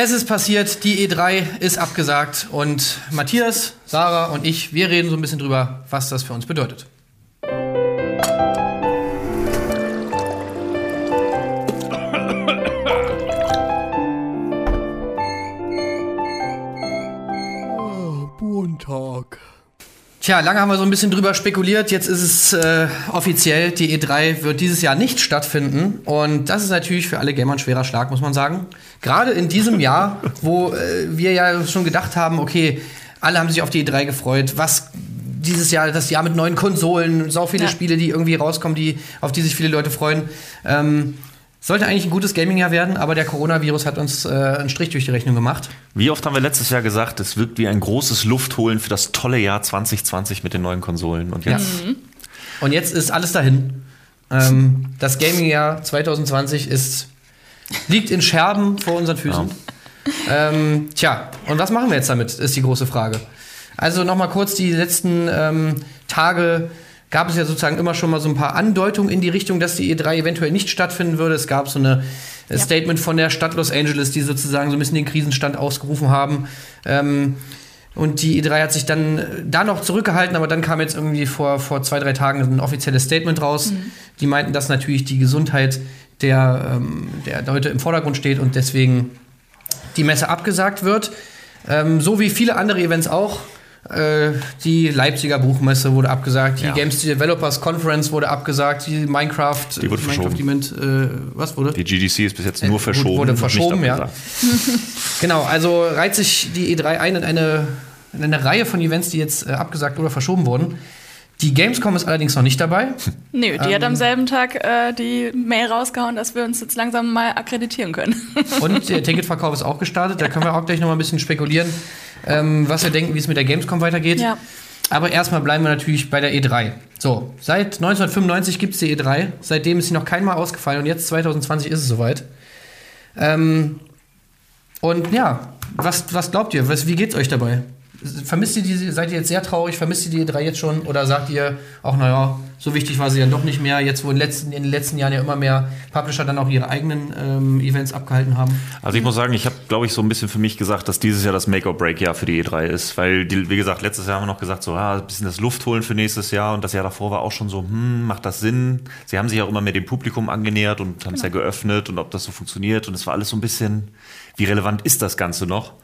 Es ist passiert, die E3 ist abgesagt und Matthias, Sarah und ich, wir reden so ein bisschen drüber, was das für uns bedeutet. Tja, lange haben wir so ein bisschen drüber spekuliert. Jetzt ist es äh, offiziell, die E3 wird dieses Jahr nicht stattfinden. Und das ist natürlich für alle Gamer ein schwerer Schlag, muss man sagen. Gerade in diesem Jahr, wo äh, wir ja schon gedacht haben, okay, alle haben sich auf die E3 gefreut. Was dieses Jahr, das Jahr mit neuen Konsolen, so viele Ja. Spiele, die irgendwie rauskommen, die, auf die sich viele Leute freuen. Ähm, sollte eigentlich ein gutes Gaming-Jahr werden, aber der Coronavirus hat uns äh, einen Strich durch die Rechnung gemacht. Wie oft haben wir letztes Jahr gesagt, es wirkt wie ein großes Luftholen für das tolle Jahr 2020 mit den neuen Konsolen. Und jetzt Und jetzt ist alles dahin. Ähm, das Gaming-Jahr 2020 ist, liegt in Scherben vor unseren Füßen. Ähm, tja, und was machen wir jetzt damit, ist die große Frage. Also nochmal kurz die letzten ähm, Tage gab es ja sozusagen immer schon mal so ein paar Andeutungen in die Richtung, dass die E3 eventuell nicht stattfinden würde. Es gab so eine äh, Ja. Statement von der Stadt Los Angeles, die sozusagen so ein bisschen den Krisenstand ausgerufen haben. Ähm, und die E3 hat sich dann äh, da noch zurückgehalten, aber dann kam jetzt irgendwie vor, vor zwei, drei Tagen ein offizielles Statement raus. Die meinten, dass natürlich die Gesundheit der, ähm, der Leute im Vordergrund steht und deswegen die Messe abgesagt wird. Ähm, so wie viele andere Events auch. Äh, die Leipziger Buchmesse wurde abgesagt, die Ja. Games Developers Conference wurde abgesagt, die Minecraft, Die wurde Minecraft. Event, äh, was wurde? die GDC ist bis jetzt Äh, nur gut, verschoben. wurde verschoben, ja. Genau, also reiht sich die E3 ein in eine, in eine Reihe von Events, die jetzt äh, abgesagt oder verschoben wurden. Die Gamescom ist allerdings noch nicht dabei. Nö, die Ähm. hat am selben Tag äh, die Mail rausgehauen, dass wir uns jetzt langsam mal akkreditieren können. Und der Ticketverkauf ist auch gestartet. Da können wir auch gleich noch mal ein bisschen spekulieren, ähm, was wir denken, wie es mit der Gamescom weitergeht. Ja. Aber erstmal bleiben wir natürlich bei der E3. So, seit 1995 gibt es die E3. Seitdem ist sie noch keinmal ausgefallen und jetzt 2020 ist es soweit. Ähm, und ja, was, was glaubt ihr? Was, wie geht's euch dabei? Vermisst ihr die, seid ihr jetzt sehr traurig? Vermisst ihr die E3 jetzt schon? Oder sagt ihr, auch naja, so wichtig war sie dann doch nicht mehr, jetzt wo in, den letzten, in den letzten Jahren ja immer mehr Publisher dann auch ihre eigenen ähm, Events abgehalten haben? Also ich muss sagen, ich habe, glaube ich, so ein bisschen für mich gesagt, dass dieses Jahr das Make-or-Break-Jahr für die E3 ist. Weil, die, wie gesagt, letztes Jahr haben wir noch gesagt, so ah, ein bisschen das Luftholen für nächstes Jahr. Und das Jahr davor war auch schon so, hm, macht das Sinn? Sie haben sich auch immer mehr dem Publikum angenähert und haben es ja geöffnet und ob das so funktioniert. Und es war alles so ein bisschen, wie relevant ist das Ganze noch?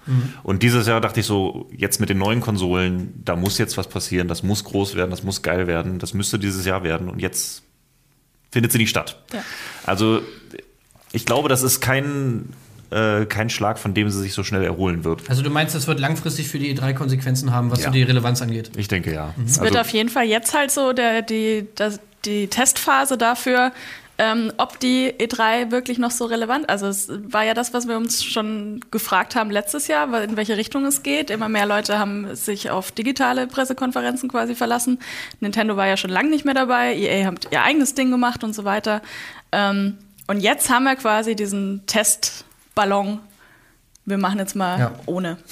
Und dieses Jahr dachte ich so, jetzt mit den neuen Konsolen, da muss jetzt was passieren, das muss groß werden, das muss geil werden, das müsste dieses Jahr werden. Und jetzt findet sie nicht statt. Ja. Also ich glaube, das ist kein, äh, kein Schlag, von dem sie sich so schnell erholen wird. Also du meinst, das wird langfristig für die E3 Konsequenzen haben, was Ja. so die Relevanz angeht? Ich denke ja. Es Also, wird auf jeden Fall jetzt halt so der, die, das, die Testphase dafür, ähm, ob die E3 wirklich noch so relevant Also es war ja das, was wir uns schon gefragt haben letztes Jahr, in welche Richtung es geht. Immer mehr Leute haben sich auf digitale Pressekonferenzen quasi verlassen. Nintendo war ja schon lange nicht mehr dabei, EA hat ihr eigenes Ding gemacht und so weiter. Ähm, und jetzt haben wir quasi diesen Testballon. Wir machen jetzt mal Ja. ohne.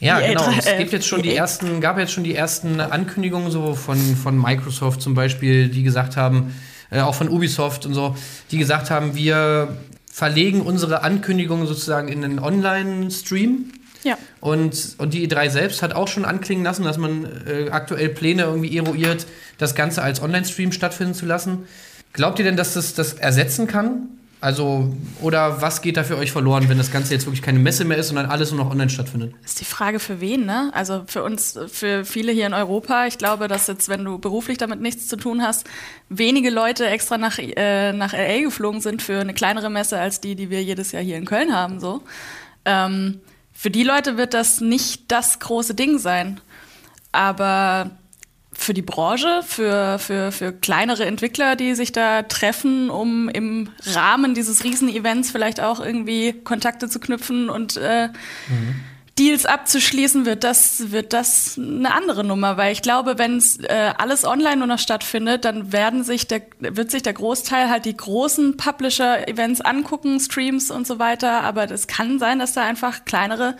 Ja, Die genau. E3, Es äh, gibt jetzt schon die EA. ersten, gab jetzt schon die ersten Ankündigungen so von, von Microsoft zum Beispiel, die gesagt haben, äh, auch von Ubisoft und so, die gesagt haben, wir verlegen unsere Ankündigungen sozusagen in einen Online-Stream. Ja. Und, und die E3 selbst hat auch schon anklingen lassen, dass man äh, aktuell Pläne irgendwie eruiert, das Ganze als Online-Stream stattfinden zu lassen. Glaubt ihr denn, dass das das ersetzen kann? Also, oder was geht da für euch verloren, wenn das Ganze jetzt wirklich keine Messe mehr ist, sondern alles nur noch online stattfindet? Das ist die Frage für wen, ne? Also für uns, für viele hier in Europa. Ich glaube, dass jetzt, wenn du beruflich damit nichts zu tun hast, wenige Leute extra nach, äh, nach LA geflogen sind für eine kleinere Messe als die, die wir jedes Jahr hier in Köln haben, so. Ähm, für die Leute wird das nicht das große Ding sein. Aber für die Branche, für, für, für kleinere Entwickler, die sich da treffen, um im Rahmen dieses Riesenevents vielleicht auch irgendwie Kontakte zu knüpfen und äh, Deals abzuschließen, wird das, wird das eine andere Nummer. Weil ich glaube, wenn äh, alles online nur noch stattfindet, dann werden sich der, wird sich der Großteil halt die großen Publisher-Events angucken, Streams und so weiter. Aber es kann sein, dass da einfach kleinere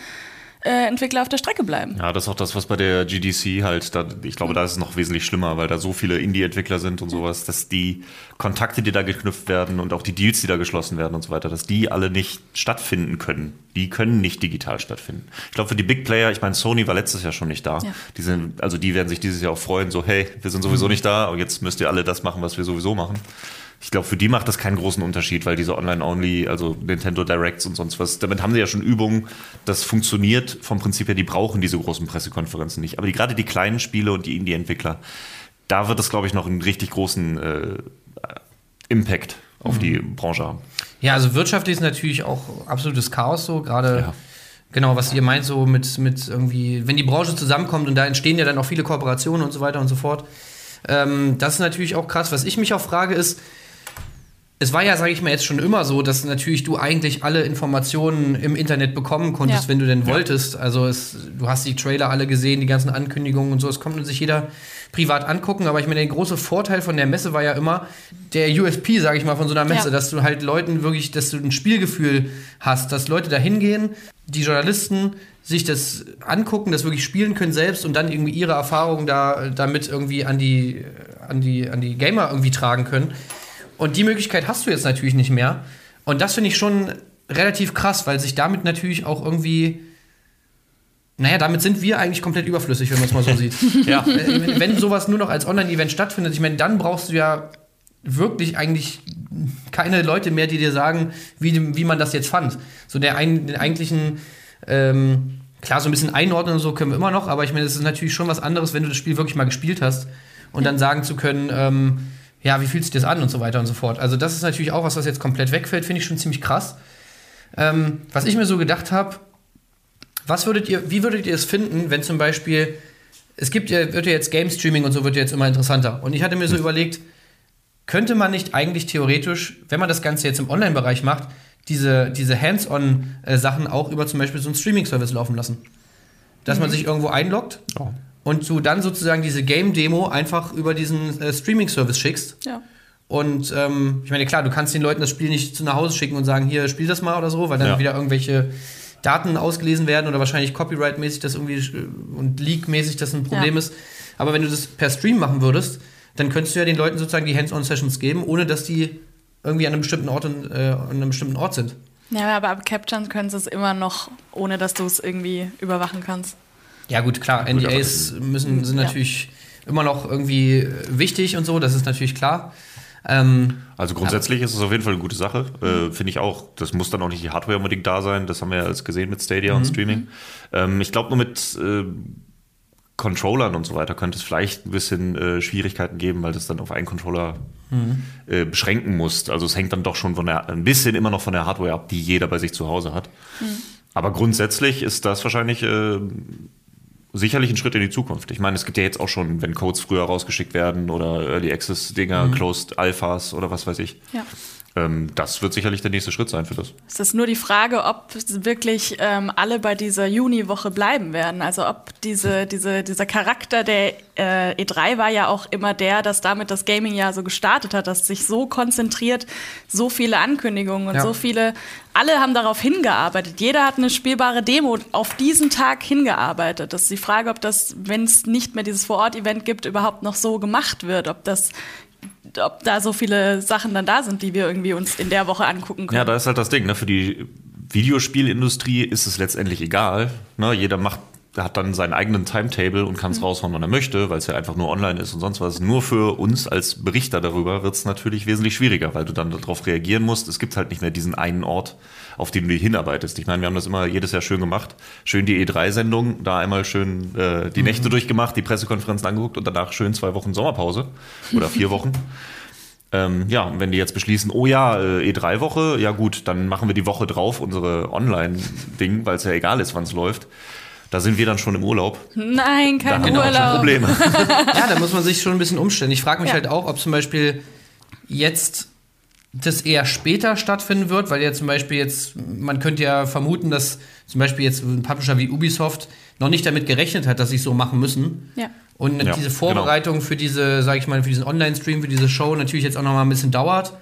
äh, Entwickler auf der Strecke bleiben. Ja, das ist auch das, was bei der GDC halt, da, ich glaube, da ist es noch wesentlich schlimmer, weil da so viele Indie-Entwickler sind und sowas, dass die Kontakte, die da geknüpft werden und auch die Deals, die da geschlossen werden und so weiter, dass die alle nicht stattfinden können. Die können nicht digital stattfinden. Ich glaube, für die Big Player, ich meine, Sony war letztes Jahr schon nicht da. Ja. Die sind, also die werden sich dieses Jahr auch freuen, so, hey, wir sind sowieso nicht da, und jetzt müsst ihr alle das machen, was wir sowieso machen. Ich glaube, für die macht das keinen großen Unterschied, weil diese Online-Only, also Nintendo Directs und sonst was, damit haben sie ja schon Übungen, das funktioniert vom Prinzip her, die brauchen diese großen Pressekonferenzen nicht. Aber die, gerade die kleinen Spiele und die Indie-Entwickler, da wird das, glaube ich, noch einen richtig großen äh, Impact auf mhm. die Branche haben. Ja, also wirtschaftlich ist natürlich auch absolutes Chaos so, gerade ja. genau, was ihr meint, so mit, mit irgendwie, wenn die Branche zusammenkommt und da entstehen ja dann auch viele Kooperationen und so weiter und so fort. Ähm, das ist natürlich auch krass. Was ich mich auch frage, ist, es war ja, sage ich mal, jetzt schon immer so, dass natürlich du eigentlich alle Informationen im Internet bekommen konntest, ja. wenn du denn wolltest. Also es, du hast die Trailer alle gesehen, die ganzen Ankündigungen und so. Es konnte sich jeder privat angucken. Aber ich meine, der große Vorteil von der Messe war ja immer der USP, sage ich mal, von so einer Messe, ja. dass du halt Leuten wirklich, dass du ein Spielgefühl hast, dass Leute da hingehen, die Journalisten sich das angucken, das wirklich spielen können selbst und dann irgendwie ihre Erfahrungen da damit irgendwie an die, an die, an die Gamer irgendwie tragen können. Und die Möglichkeit hast du jetzt natürlich nicht mehr. Und das finde ich schon relativ krass, weil sich damit natürlich auch irgendwie. Naja, damit sind wir eigentlich komplett überflüssig, wenn man es mal so sieht. ja. Wenn, wenn sowas nur noch als Online-Event stattfindet, ich meine, dann brauchst du ja wirklich eigentlich keine Leute mehr, die dir sagen, wie, wie man das jetzt fand. So der ein, den eigentlichen, ähm, klar, so ein bisschen einordnen und so können wir immer noch, aber ich meine, es ist natürlich schon was anderes, wenn du das Spiel wirklich mal gespielt hast und dann sagen zu können, ähm, ja, wie fühlt sich das an und so weiter und so fort. Also das ist natürlich auch was, was jetzt komplett wegfällt, finde ich schon ziemlich krass. Ähm, was ich mir so gedacht habe, was würdet ihr, wie würdet ihr es finden, wenn zum Beispiel, es gibt ja, wird ja jetzt Game Streaming und so wird ja jetzt immer interessanter. Und ich hatte mir so hm. überlegt, könnte man nicht eigentlich theoretisch, wenn man das Ganze jetzt im Online-Bereich macht, diese, diese Hands-on-Sachen äh, auch über zum Beispiel so einen Streaming-Service laufen lassen? Dass mhm. man sich irgendwo einloggt oh und du dann sozusagen diese Game-Demo einfach über diesen äh, Streaming-Service schickst. Ja. Und ähm, ich meine, klar, du kannst den Leuten das Spiel nicht zu nach Hause schicken und sagen, hier, spiel das mal oder so, weil dann ja. wieder irgendwelche Daten ausgelesen werden oder wahrscheinlich Copyright-mäßig das irgendwie äh, und Leak-mäßig das ein Problem ja. ist. Aber wenn du das per Stream machen würdest, dann könntest du ja den Leuten sozusagen die Hands-on-Sessions geben, ohne dass die irgendwie an einem bestimmten Ort, in, äh, an einem bestimmten Ort sind. Ja, aber ab Capture können sie es immer noch, ohne dass du es irgendwie überwachen kannst. Ja, gut, klar, NDAs müssen, sind natürlich ja. immer noch irgendwie wichtig und so, das ist natürlich klar. Ähm, also grundsätzlich ja. ist es auf jeden Fall eine gute Sache, äh, finde ich auch. Das muss dann auch nicht die Hardware unbedingt da sein, das haben wir ja alles gesehen mit Stadia mhm. und Streaming. Ähm, ich glaube nur mit äh, Controllern und so weiter könnte es vielleicht ein bisschen äh, Schwierigkeiten geben, weil das dann auf einen Controller mhm. äh, beschränken muss. Also es hängt dann doch schon von der, ein bisschen immer noch von der Hardware ab, die jeder bei sich zu Hause hat. Mhm. Aber grundsätzlich ist das wahrscheinlich äh, sicherlich ein Schritt in die Zukunft. Ich meine, es gibt ja jetzt auch schon, wenn Codes früher rausgeschickt werden oder Early Access Dinger, mhm. Closed Alphas oder was weiß ich. Ja. Ähm, das wird sicherlich der nächste Schritt sein für das. Es ist nur die Frage, ob wirklich ähm, alle bei dieser Juni-Woche bleiben werden. Also ob diese, diese, dieser Charakter der äh, E3 war ja auch immer der, dass damit das Gaming ja so gestartet hat, dass sich so konzentriert, so viele Ankündigungen und ja. so viele, alle haben darauf hingearbeitet. Jeder hat eine spielbare Demo auf diesen Tag hingearbeitet. Das ist die Frage, ob das, wenn es nicht mehr dieses Vor-Ort-Event gibt, überhaupt noch so gemacht wird, ob das ob da so viele Sachen dann da sind, die wir irgendwie uns in der Woche angucken können. Ja, da ist halt das Ding. Ne? Für die Videospielindustrie ist es letztendlich egal. Ne? Jeder macht hat dann seinen eigenen Timetable und kann es mhm. raushauen, wann er möchte, weil es ja einfach nur online ist und sonst was. Nur für uns als Berichter darüber wird es natürlich wesentlich schwieriger, weil du dann darauf reagieren musst. Es gibt halt nicht mehr diesen einen Ort, auf den du hinarbeitest. Ich meine, wir haben das immer jedes Jahr schön gemacht. Schön die E3-Sendung, da einmal schön äh, die mhm. Nächte durchgemacht, die Pressekonferenzen angeguckt und danach schön zwei Wochen Sommerpause oder vier Wochen. Ähm, ja, wenn die jetzt beschließen, oh ja, äh, E3-Woche, ja gut, dann machen wir die Woche drauf unsere Online-Ding, weil es ja egal ist, wann es läuft. Da sind wir dann schon im Urlaub. Nein, kein da Urlaub. Schon Probleme. ja, da muss man sich schon ein bisschen umstellen. Ich frage mich ja. halt auch, ob zum Beispiel jetzt das eher später stattfinden wird, weil ja zum Beispiel jetzt, man könnte ja vermuten, dass zum Beispiel jetzt ein Publisher wie Ubisoft noch nicht damit gerechnet hat, dass sie es so machen müssen. Ja. Und ja, diese Vorbereitung genau. für diese, sage ich mal, für diesen Online-Stream, für diese Show natürlich jetzt auch noch mal ein bisschen dauert.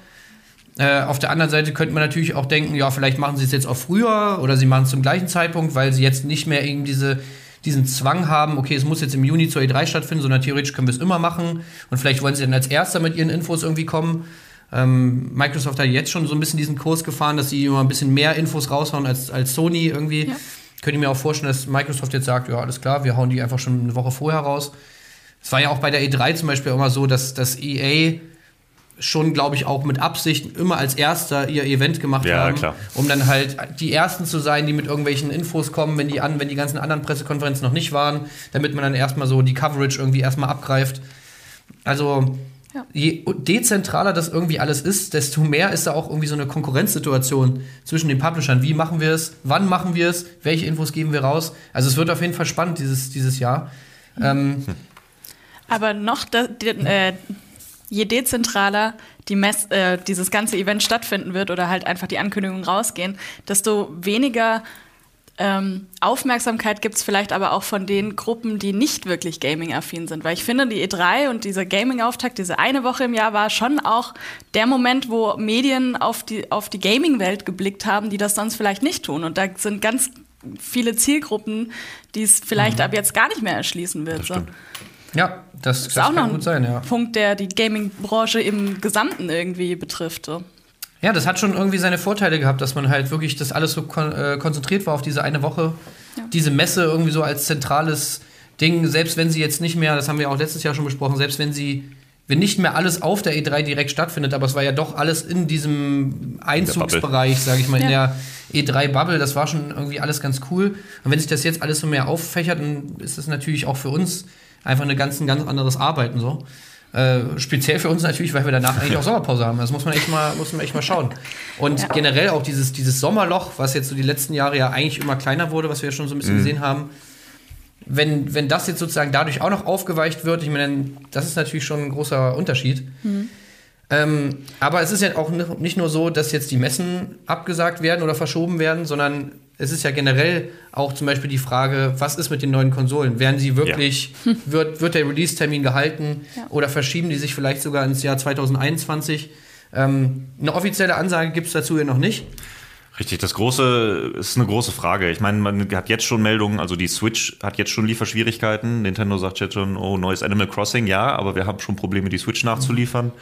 Äh, auf der anderen Seite könnte man natürlich auch denken, ja, vielleicht machen sie es jetzt auch früher oder sie machen es zum gleichen Zeitpunkt, weil sie jetzt nicht mehr eben diese, diesen Zwang haben, okay, es muss jetzt im Juni zur E3 stattfinden, sondern theoretisch können wir es immer machen und vielleicht wollen sie dann als Erster mit ihren Infos irgendwie kommen. Ähm, Microsoft hat jetzt schon so ein bisschen diesen Kurs gefahren, dass sie immer ein bisschen mehr Infos raushauen als, als Sony irgendwie. Ja. Könnte ich mir auch vorstellen, dass Microsoft jetzt sagt, ja, alles klar, wir hauen die einfach schon eine Woche vorher raus. Es war ja auch bei der E3 zum Beispiel immer so, dass das EA schon, glaube ich, auch mit Absicht immer als erster ihr Event gemacht ja, haben, klar. um dann halt die ersten zu sein, die mit irgendwelchen Infos kommen, wenn die an, wenn die ganzen anderen Pressekonferenzen noch nicht waren, damit man dann erstmal so die Coverage irgendwie erstmal abgreift. Also ja. je dezentraler das irgendwie alles ist, desto mehr ist da auch irgendwie so eine Konkurrenzsituation zwischen den Publishern. Wie machen wir es? Wann machen wir es? Welche Infos geben wir raus? Also es wird auf jeden Fall spannend dieses, dieses Jahr. Mhm. Ähm, Aber noch, da, die, äh, je dezentraler die Mess, äh, dieses ganze Event stattfinden wird oder halt einfach die Ankündigungen rausgehen, desto weniger ähm, Aufmerksamkeit gibt es vielleicht aber auch von den Gruppen, die nicht wirklich Gaming-affin sind. Weil ich finde, die E3 und dieser Gaming-Auftakt, diese eine Woche im Jahr, war schon auch der Moment, wo Medien auf die, auf die Gaming-Welt geblickt haben, die das sonst vielleicht nicht tun. Und da sind ganz viele Zielgruppen, die es vielleicht mhm. ab jetzt gar nicht mehr erschließen wird. So. Ja, das, das ist auch noch ein sein, ja. Punkt, der die Gaming-Branche im Gesamten irgendwie betrifft. So. Ja, das hat schon irgendwie seine Vorteile gehabt, dass man halt wirklich das alles so kon äh, konzentriert war auf diese eine Woche. Ja. Diese Messe irgendwie so als zentrales Ding, selbst wenn sie jetzt nicht mehr, das haben wir auch letztes Jahr schon besprochen, selbst wenn sie, wenn nicht mehr alles auf der E3 direkt stattfindet, aber es war ja doch alles in diesem Einzugsbereich, sage ich mal, ja. in der E3-Bubble, das war schon irgendwie alles ganz cool. Und wenn sich das jetzt alles so mehr auffächert, dann ist das natürlich auch für uns einfach eine ganz, ein ganz anderes Arbeiten so. Äh, speziell für uns natürlich, weil wir danach eigentlich auch Sommerpause haben. Das muss man echt mal, muss man echt mal schauen. Und ja. generell auch dieses, dieses Sommerloch, was jetzt so die letzten Jahre ja eigentlich immer kleiner wurde, was wir ja schon so ein bisschen mhm. gesehen haben, wenn, wenn das jetzt sozusagen dadurch auch noch aufgeweicht wird, ich meine, das ist natürlich schon ein großer Unterschied. Mhm. Ähm, aber es ist ja auch nicht nur so, dass jetzt die Messen abgesagt werden oder verschoben werden, sondern es ist ja generell auch zum Beispiel die Frage, was ist mit den neuen Konsolen? Werden sie wirklich, ja. wird, wird der Release-Termin gehalten ja. oder verschieben die sich vielleicht sogar ins Jahr 2021? Ähm, eine offizielle Ansage gibt es dazu ja noch nicht. Richtig, das große ist eine große Frage. Ich meine, man hat jetzt schon Meldungen, also die Switch hat jetzt schon Lieferschwierigkeiten. Nintendo sagt jetzt schon, oh, neues Animal Crossing, ja, aber wir haben schon Probleme, die Switch nachzuliefern.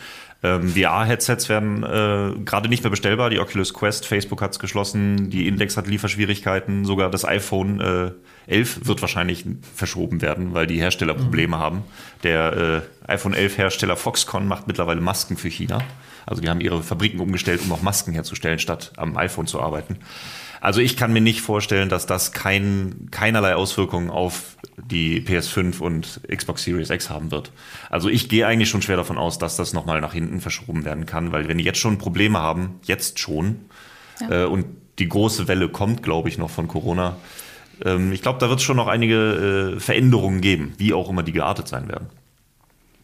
Ähm, VR-Headsets werden äh, gerade nicht mehr bestellbar. Die Oculus Quest, Facebook hat es geschlossen, die Index hat Lieferschwierigkeiten, sogar das iPhone äh, 11 wird wahrscheinlich verschoben werden, weil die Hersteller Probleme mhm. haben. Der äh, iPhone 11 Hersteller Foxconn macht mittlerweile Masken für China. Also die haben ihre Fabriken umgestellt, um auch Masken herzustellen, statt am iPhone zu arbeiten. Also ich kann mir nicht vorstellen, dass das kein, keinerlei Auswirkungen auf die PS5 und Xbox Series X haben wird. Also ich gehe eigentlich schon schwer davon aus, dass das nochmal nach hinten verschoben werden kann, weil wenn die jetzt schon Probleme haben, jetzt schon, ja. äh, und die große Welle kommt, glaube ich, noch von Corona, ähm, ich glaube, da wird es schon noch einige äh, Veränderungen geben, wie auch immer die geartet sein werden.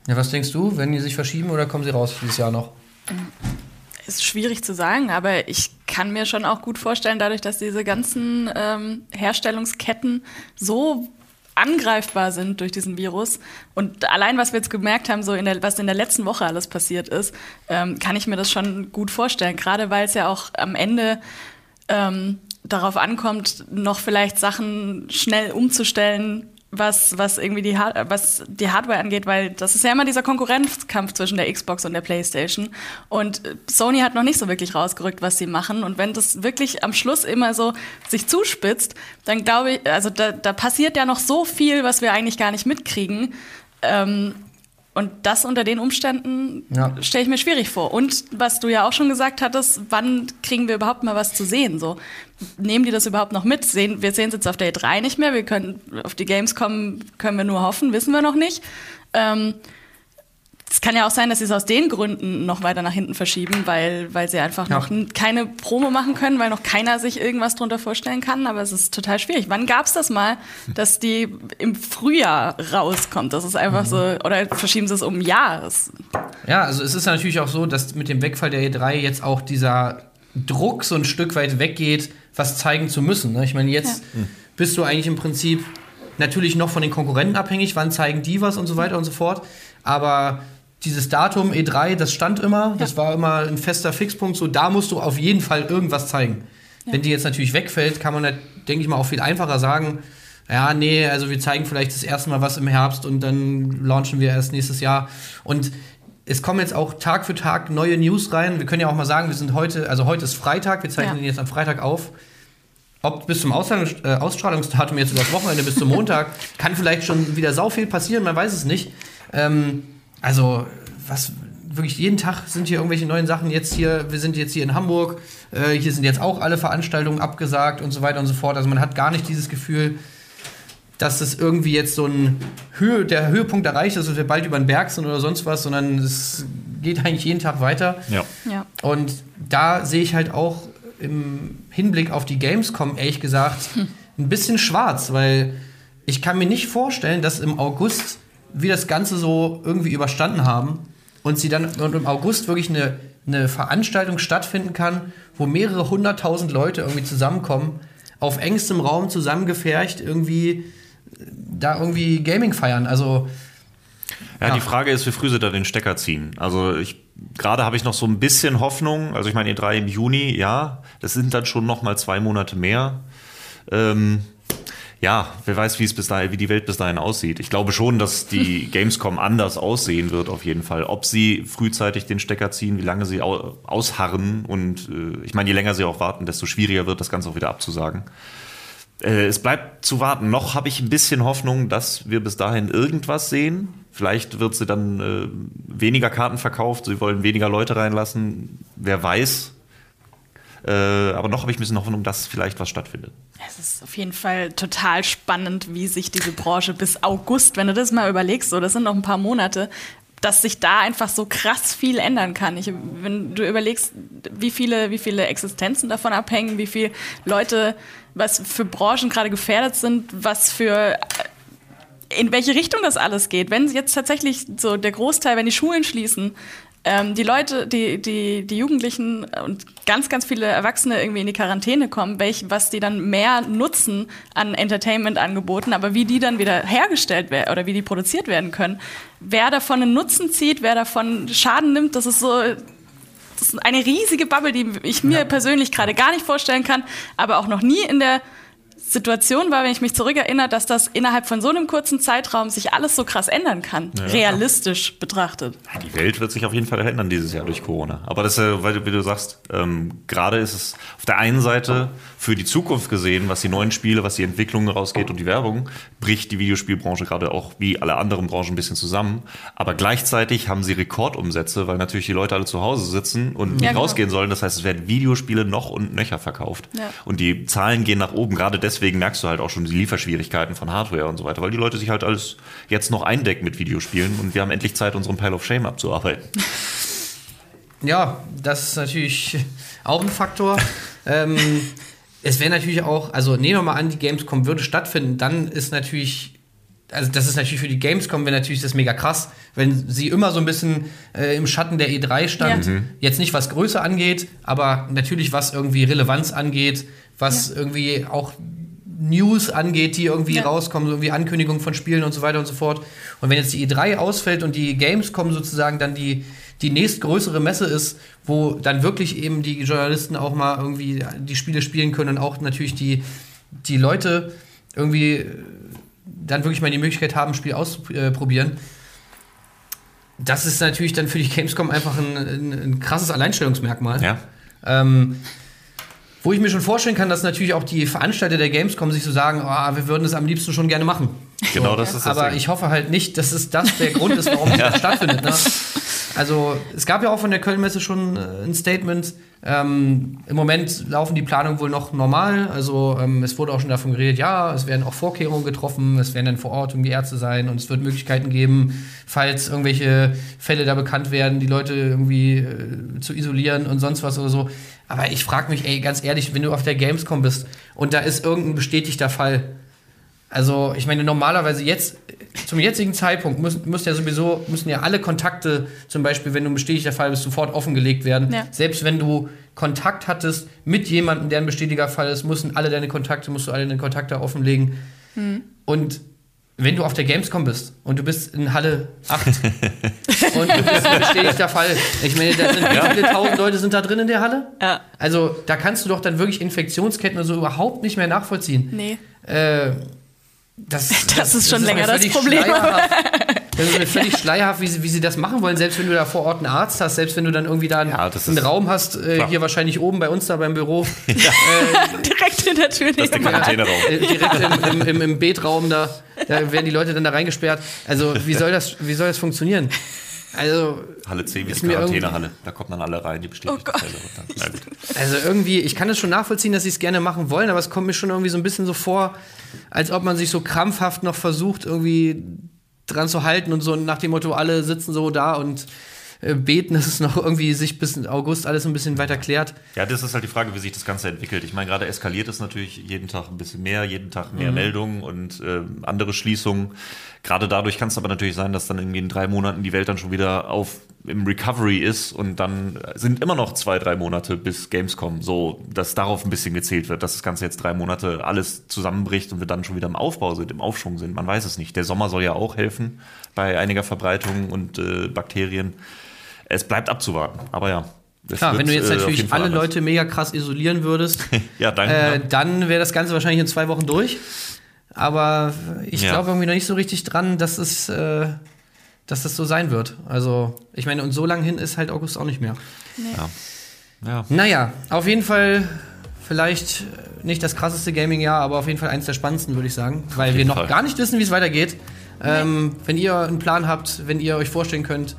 Ja, was denkst du, wenn die sich verschieben oder kommen sie raus dieses Jahr noch? Ist schwierig zu sagen, aber ich kann mir schon auch gut vorstellen, dadurch, dass diese ganzen ähm, Herstellungsketten so angreifbar sind durch diesen Virus. Und allein, was wir jetzt gemerkt haben, so in der, was in der letzten Woche alles passiert ist, ähm, kann ich mir das schon gut vorstellen. Gerade weil es ja auch am Ende ähm, darauf ankommt, noch vielleicht Sachen schnell umzustellen, was, was irgendwie die, was die Hardware angeht, weil das ist ja immer dieser Konkurrenzkampf zwischen der Xbox und der PlayStation. Und Sony hat noch nicht so wirklich rausgerückt, was sie machen. Und wenn das wirklich am Schluss immer so sich zuspitzt, dann glaube ich, also da, da passiert ja noch so viel, was wir eigentlich gar nicht mitkriegen. Ähm, und das unter den Umständen ja. stelle ich mir schwierig vor. Und was du ja auch schon gesagt hattest, wann kriegen wir überhaupt mal was zu sehen? So, nehmen die das überhaupt noch mit? Sehen, wir sehen es jetzt auf der E3 nicht mehr. Wir können auf die Games kommen, können wir nur hoffen, wissen wir noch nicht. Ähm, es kann ja auch sein, dass sie es aus den Gründen noch weiter nach hinten verschieben, weil, weil sie einfach ja. noch keine Promo machen können, weil noch keiner sich irgendwas drunter vorstellen kann. Aber es ist total schwierig. Wann gab es das mal, dass die im Frühjahr rauskommt? Das ist einfach mhm. so, oder verschieben sie es um ein Jahr? Ja, also es ist natürlich auch so, dass mit dem Wegfall der E3 jetzt auch dieser Druck so ein Stück weit weggeht, was zeigen zu müssen. Ne? Ich meine, jetzt ja. bist du eigentlich im Prinzip natürlich noch von den Konkurrenten abhängig, wann zeigen die was und so weiter und so fort. Aber dieses Datum E3, das stand immer, das war immer ein fester Fixpunkt, so da musst du auf jeden Fall irgendwas zeigen. Wenn die jetzt natürlich wegfällt, kann man, halt, denke ich mal, auch viel einfacher sagen, ja, nee, also wir zeigen vielleicht das erste Mal was im Herbst und dann launchen wir erst nächstes Jahr. Und es kommen jetzt auch Tag für Tag neue News rein. Wir können ja auch mal sagen, wir sind heute, also heute ist Freitag, wir zeichnen Ja. den jetzt am Freitag auf. Ob bis zum Ausstrahlungs äh, Ausstrahlungsdatum jetzt über das Wochenende bis zum Montag, kann vielleicht schon wieder sau viel passieren, man weiß es nicht. Ähm, also, was wirklich jeden Tag sind hier irgendwelche neuen Sachen. Jetzt hier, wir sind jetzt hier in Hamburg, äh, hier sind jetzt auch alle Veranstaltungen abgesagt und so weiter und so fort. Also man hat gar nicht dieses Gefühl, dass es irgendwie jetzt so ein Höhe, der Höhepunkt erreicht ist, dass wir bald über den Berg sind oder sonst was, sondern es geht eigentlich jeden Tag weiter. Ja. Ja. Und da sehe ich halt auch im Hinblick auf die Gamescom, ehrlich gesagt, ein bisschen schwarz, weil ich kann mir nicht vorstellen, dass im August wir das Ganze so irgendwie überstanden haben und sie dann und im August wirklich eine, eine Veranstaltung stattfinden kann, wo mehrere hunderttausend Leute irgendwie zusammenkommen, auf engstem Raum zusammengefercht, irgendwie da irgendwie Gaming feiern. Also Ja, Ja. die Frage ist, wie früh sie da den Stecker ziehen. Also ich gerade habe ich noch so ein bisschen Hoffnung. Also ich meine, E3 im Juni, ja, das sind dann schon noch mal zwei Monate mehr. Ähm, ja, wer weiß, wie es bis dahin, wie die Welt bis dahin aussieht. Ich glaube schon, dass die Gamescom anders aussehen wird, auf jeden Fall. Ob sie frühzeitig den Stecker ziehen, wie lange sie au ausharren und äh, ich meine, je länger sie auch warten, desto schwieriger wird das Ganze auch wieder abzusagen. Äh, es bleibt zu warten. Noch habe ich ein bisschen Hoffnung, dass wir bis dahin irgendwas sehen. Vielleicht wird sie dann äh, weniger Karten verkauft, sie wollen weniger Leute reinlassen. Wer weiß. Äh, aber noch habe ich ein bisschen Hoffnung, dass vielleicht was stattfindet. Es ist auf jeden Fall total spannend, wie sich diese Branche bis August, wenn du das mal überlegst, so, das sind noch ein paar Monate, dass sich da einfach so krass viel ändern kann. Ich, wenn du überlegst, wie viele, wie viele Existenzen davon abhängen, wie viele Leute, was für Branchen gerade gefährdet sind, was für in welche Richtung das alles geht. Wenn jetzt tatsächlich so der Großteil, wenn die Schulen schließen, ähm, die Leute, die, die, die Jugendlichen und ganz, ganz viele Erwachsene irgendwie in die Quarantäne kommen, welch, was die dann mehr nutzen an Entertainment-Angeboten, aber wie die dann wieder hergestellt werden oder wie die produziert werden können, wer davon einen Nutzen zieht, wer davon Schaden nimmt, das ist so, das ist eine riesige Bubble, die ich mir persönlich gerade gar nicht vorstellen kann, aber auch noch nie in der Situation war, wenn ich mich zurückerinnere, dass das innerhalb von so einem kurzen Zeitraum sich alles so krass ändern kann, realistisch betrachtet. Ja, Die Welt wird sich auf jeden Fall verändern dieses Jahr durch Corona. Aber das ist ja, weil wie du sagst, ähm, gerade ist es auf der einen Seite für die Zukunft gesehen, was die neuen Spiele, was die Entwicklung rausgeht und die Werbung, bricht die Videospielbranche gerade auch wie alle anderen Branchen ein bisschen zusammen. Aber gleichzeitig haben sie Rekordumsätze, weil natürlich die Leute alle zu Hause sitzen und nicht Ja, genau. rausgehen sollen. Das heißt, es werden Videospiele noch und nöcher verkauft. Ja. Und die Zahlen gehen nach oben. Gerade deswegen merkst du halt auch schon die Lieferschwierigkeiten von Hardware und so weiter, weil die Leute sich halt alles jetzt noch eindecken mit Videospielen und wir haben endlich Zeit, unseren Pile of Shame abzuarbeiten. Ja, das ist natürlich auch ein Faktor. ähm, es wäre natürlich auch, also nehmen wir mal an, die Gamescom würde stattfinden, dann ist natürlich, also das ist natürlich für die Gamescom wäre natürlich das mega krass, wenn sie immer so ein bisschen äh, im Schatten der E3 stand. Ja. Jetzt nicht was Größe angeht, aber natürlich was irgendwie Relevanz angeht, was Ja. irgendwie auch News angeht, die irgendwie Ja. rauskommen, so irgendwie Ankündigungen von Spielen und so weiter und so fort. Und wenn jetzt die E3 ausfällt und die Gamescom sozusagen dann die, die nächstgrößere Messe ist, wo dann wirklich eben die Journalisten auch mal irgendwie die Spiele spielen können und auch natürlich die, die Leute irgendwie äh, dann wirklich mal die Möglichkeit haben, ein Spiel auszuprobieren. Das ist natürlich dann für die Gamescom einfach ein, ein, ein krasses Alleinstellungsmerkmal. Ja. Ähm, wo ich mir schon vorstellen kann, dass natürlich auch die Veranstalter der Gamescom sich so sagen, oh, wir würden es am liebsten schon gerne machen. Genau das ist das Aber Ding. ich hoffe halt nicht, dass es das der Grund ist, warum das stattfindet. Ne? Also es gab ja auch von der Kölnmesse schon äh, ein Statement. Ähm, Im Moment laufen die Planungen wohl noch normal. Also ähm, es wurde auch schon davon geredet, ja, es werden auch Vorkehrungen getroffen, es werden dann vor Ort irgendwie Ärzte sein und es wird Möglichkeiten geben, falls irgendwelche Fälle da bekannt werden, die Leute irgendwie äh, zu isolieren und sonst was oder so. Aber ich frage mich, ey, ganz ehrlich, wenn du auf der Gamescom bist und da ist irgendein bestätigter Fall, also, ich meine, normalerweise jetzt, zum jetzigen Zeitpunkt, müssen, müssen ja sowieso, müssen ja alle Kontakte, zum Beispiel, wenn du ein bestätigter Fall bist, sofort offengelegt werden. Ja. Selbst wenn du Kontakt hattest mit jemandem, der ein bestätiger Fall ist, müssen alle deine Kontakte, musst du alle deine Kontakte offenlegen. Und wenn du auf der Gamescom bist und du bist in Halle 8 und du bist ein bestätigter Fall. Ich meine, da sind wie viele tausend Leute sind da drin in der Halle? Ja. Also da kannst du doch dann wirklich Infektionsketten so überhaupt nicht mehr nachvollziehen. Nee. Äh, das, Das ist schon länger mir das Problem. Das ist mir völlig schleierhaft, wie sie, wie sie das machen wollen, selbst wenn du da vor Ort einen Arzt hast, selbst wenn du dann irgendwie da einen, Ja, das einen ist- Raum hast, äh, hier wahrscheinlich oben bei uns da beim Büro, Direkt in der Tür Das ist der. Quarantäneraum. äh, direkt im, im, im, im Betraum da, da werden die Leute dann da reingesperrt. Also wie soll das, wie soll das funktionieren? Also, Halle 10 wie Ist die mir Quarantänehalle. Da kommen dann alle rein, die bestätigten Oh Gott. Fälle. Und dann, na gut. also irgendwie, ich kann es schon nachvollziehen, dass sie es gerne machen wollen, aber es kommt mir schon irgendwie so ein bisschen so vor, als ob man sich so krampfhaft noch versucht, irgendwie dran zu halten und so nach dem Motto, alle sitzen so da und äh, beten, dass es noch irgendwie sich bis August alles ein bisschen weiter klärt. Ja, das ist halt die Frage, wie sich das Ganze entwickelt. Ich meine, gerade eskaliert es natürlich jeden Tag ein bisschen mehr, jeden Tag mehr Meldungen und äh, andere Schließungen. Gerade dadurch kann es aber natürlich sein, dass dann irgendwie in drei Monaten die Welt dann schon wieder auf im Recovery ist und dann sind immer noch zwei, drei Monate bis Gamescom. So, dass darauf ein bisschen gezählt wird, dass das Ganze jetzt drei Monate alles zusammenbricht und wir dann schon wieder im Aufbau sind, im Aufschwung sind. Man weiß es nicht. Der Sommer soll ja auch helfen bei einiger Verbreitung und äh, Bakterien. Es bleibt abzuwarten. Aber ja. Klar, wenn du jetzt äh, natürlich alle anders. Leute mega krass isolieren würdest, Ja, danke. äh, dann wäre das Ganze wahrscheinlich in zwei Wochen durch. Aber ich Ja. glaube irgendwie noch nicht so richtig dran, dass es, äh, dass das so sein wird. Also, ich meine, und so lang hin ist halt August auch nicht mehr. ja. Naja, auf jeden Fall vielleicht nicht das krasseste Gaming-Jahr, aber auf jeden Fall eins der spannendsten, würde ich sagen. Weil wir noch Fall. gar nicht wissen, wie es weitergeht. Ähm, wenn ihr einen Plan habt, wenn ihr euch vorstellen könnt,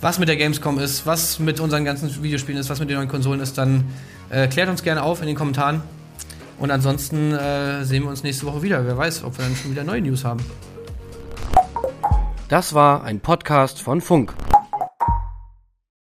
was mit der Gamescom ist, was mit unseren ganzen Videospielen ist, was mit den neuen Konsolen ist, dann äh, klärt uns gerne auf in den Kommentaren. Und ansonsten äh, sehen wir uns nächste Woche wieder. Wer weiß, ob wir dann schon wieder neue News haben. Das war ein Podcast von Funk.